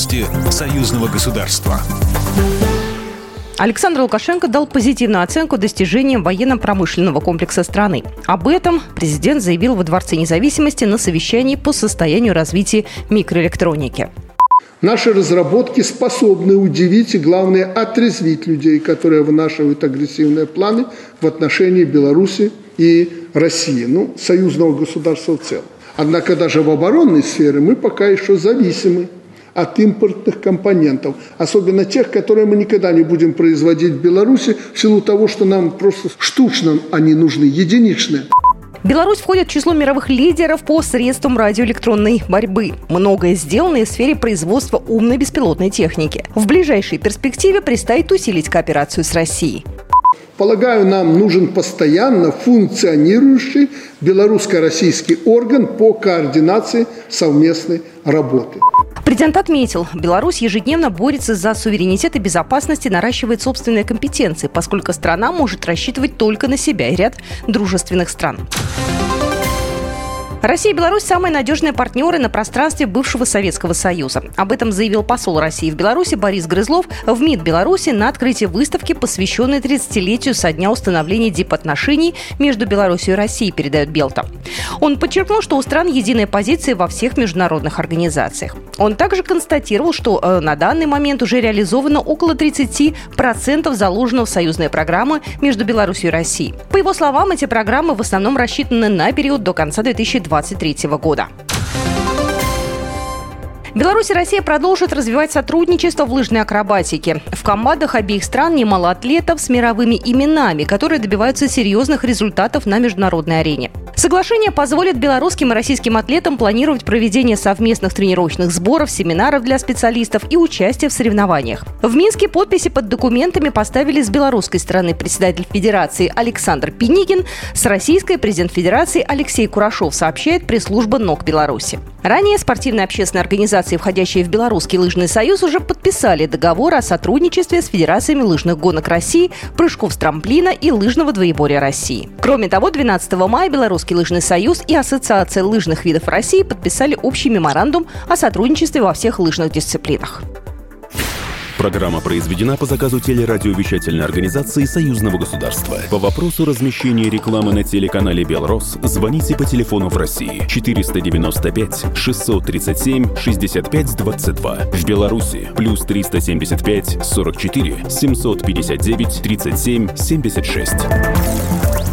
Новости союзного государства. Александр Лукашенко дал позитивную оценку достижениям военно-промышленного комплекса страны. Об этом президент заявил во Дворце независимости на совещании по состоянию развития микроэлектроники. Наши разработки способны удивить и, главное, отрезвить людей, которые вынашивают агрессивные планы в отношении Беларуси и России, ну, союзного государства в целом. Однако даже в оборонной сфере мы пока еще зависимы от импортных компонентов, особенно тех, которые мы никогда не будем производить в Беларуси в силу того, что нам просто штучно они нужны, единичные. Беларусь входит в число мировых лидеров по средствам радиоэлектронной борьбы. Многое сделано в сфере производства умной беспилотной техники. В ближайшей перспективе предстоит усилить кооперацию с Россией. Полагаю, нам нужен постоянно функционирующий белорусско-российский орган по координации совместной работы. Президент отметил, Беларусь ежедневно борется за суверенитет и безопасность и наращивает собственные компетенции, поскольку страна может рассчитывать только на себя и ряд дружественных стран. Россия и Беларусь – самые надежные партнеры на пространстве бывшего Советского Союза. Об этом заявил посол России в Беларуси Борис Грызлов в МИД Беларуси на открытии выставки, посвященной 30-летию со дня установления дипотношений между Беларусью и Россией, передает Белта. Он подчеркнул, что у стран единая позиция во всех международных организациях. Он также констатировал, что э, на данный момент уже реализовано около 30% заложенного в союзные программы между Беларусью и Россией. По его словам, эти программы в основном рассчитаны на период до конца 2020 2023 года. Беларусь и Россия продолжат развивать сотрудничество в лыжной акробатике. В командах обеих стран немало атлетов с мировыми именами, которые добиваются серьезных результатов на международной арене. Соглашение позволит белорусским и российским атлетам планировать проведение совместных тренировочных сборов, семинаров для специалистов и участие в соревнованиях. В Минске подписи под документами поставили с белорусской стороны председатель Федерации Александр Пинигин, с российской президент Федерации Алексей Курашов, сообщает пресс-служба НОК Беларуси. Ранее спортивные общественные организации, входящие в Белорусский лыжный союз, уже подписали договор о сотрудничестве с Федерациями лыжных гонок России, прыжков с трамплина и лыжного двоеборья России. Кроме того, 12 мая Белорусский Белорусский лыжный союз и Ассоциация лыжных видов России подписали общий меморандум о сотрудничестве во всех лыжных дисциплинах. Программа произведена по заказу телерадиовещательной организации Союзного государства. По вопросу размещения рекламы на телеканале «Белрос» звоните по телефону в России 495 637 65 22. В Беларуси плюс 375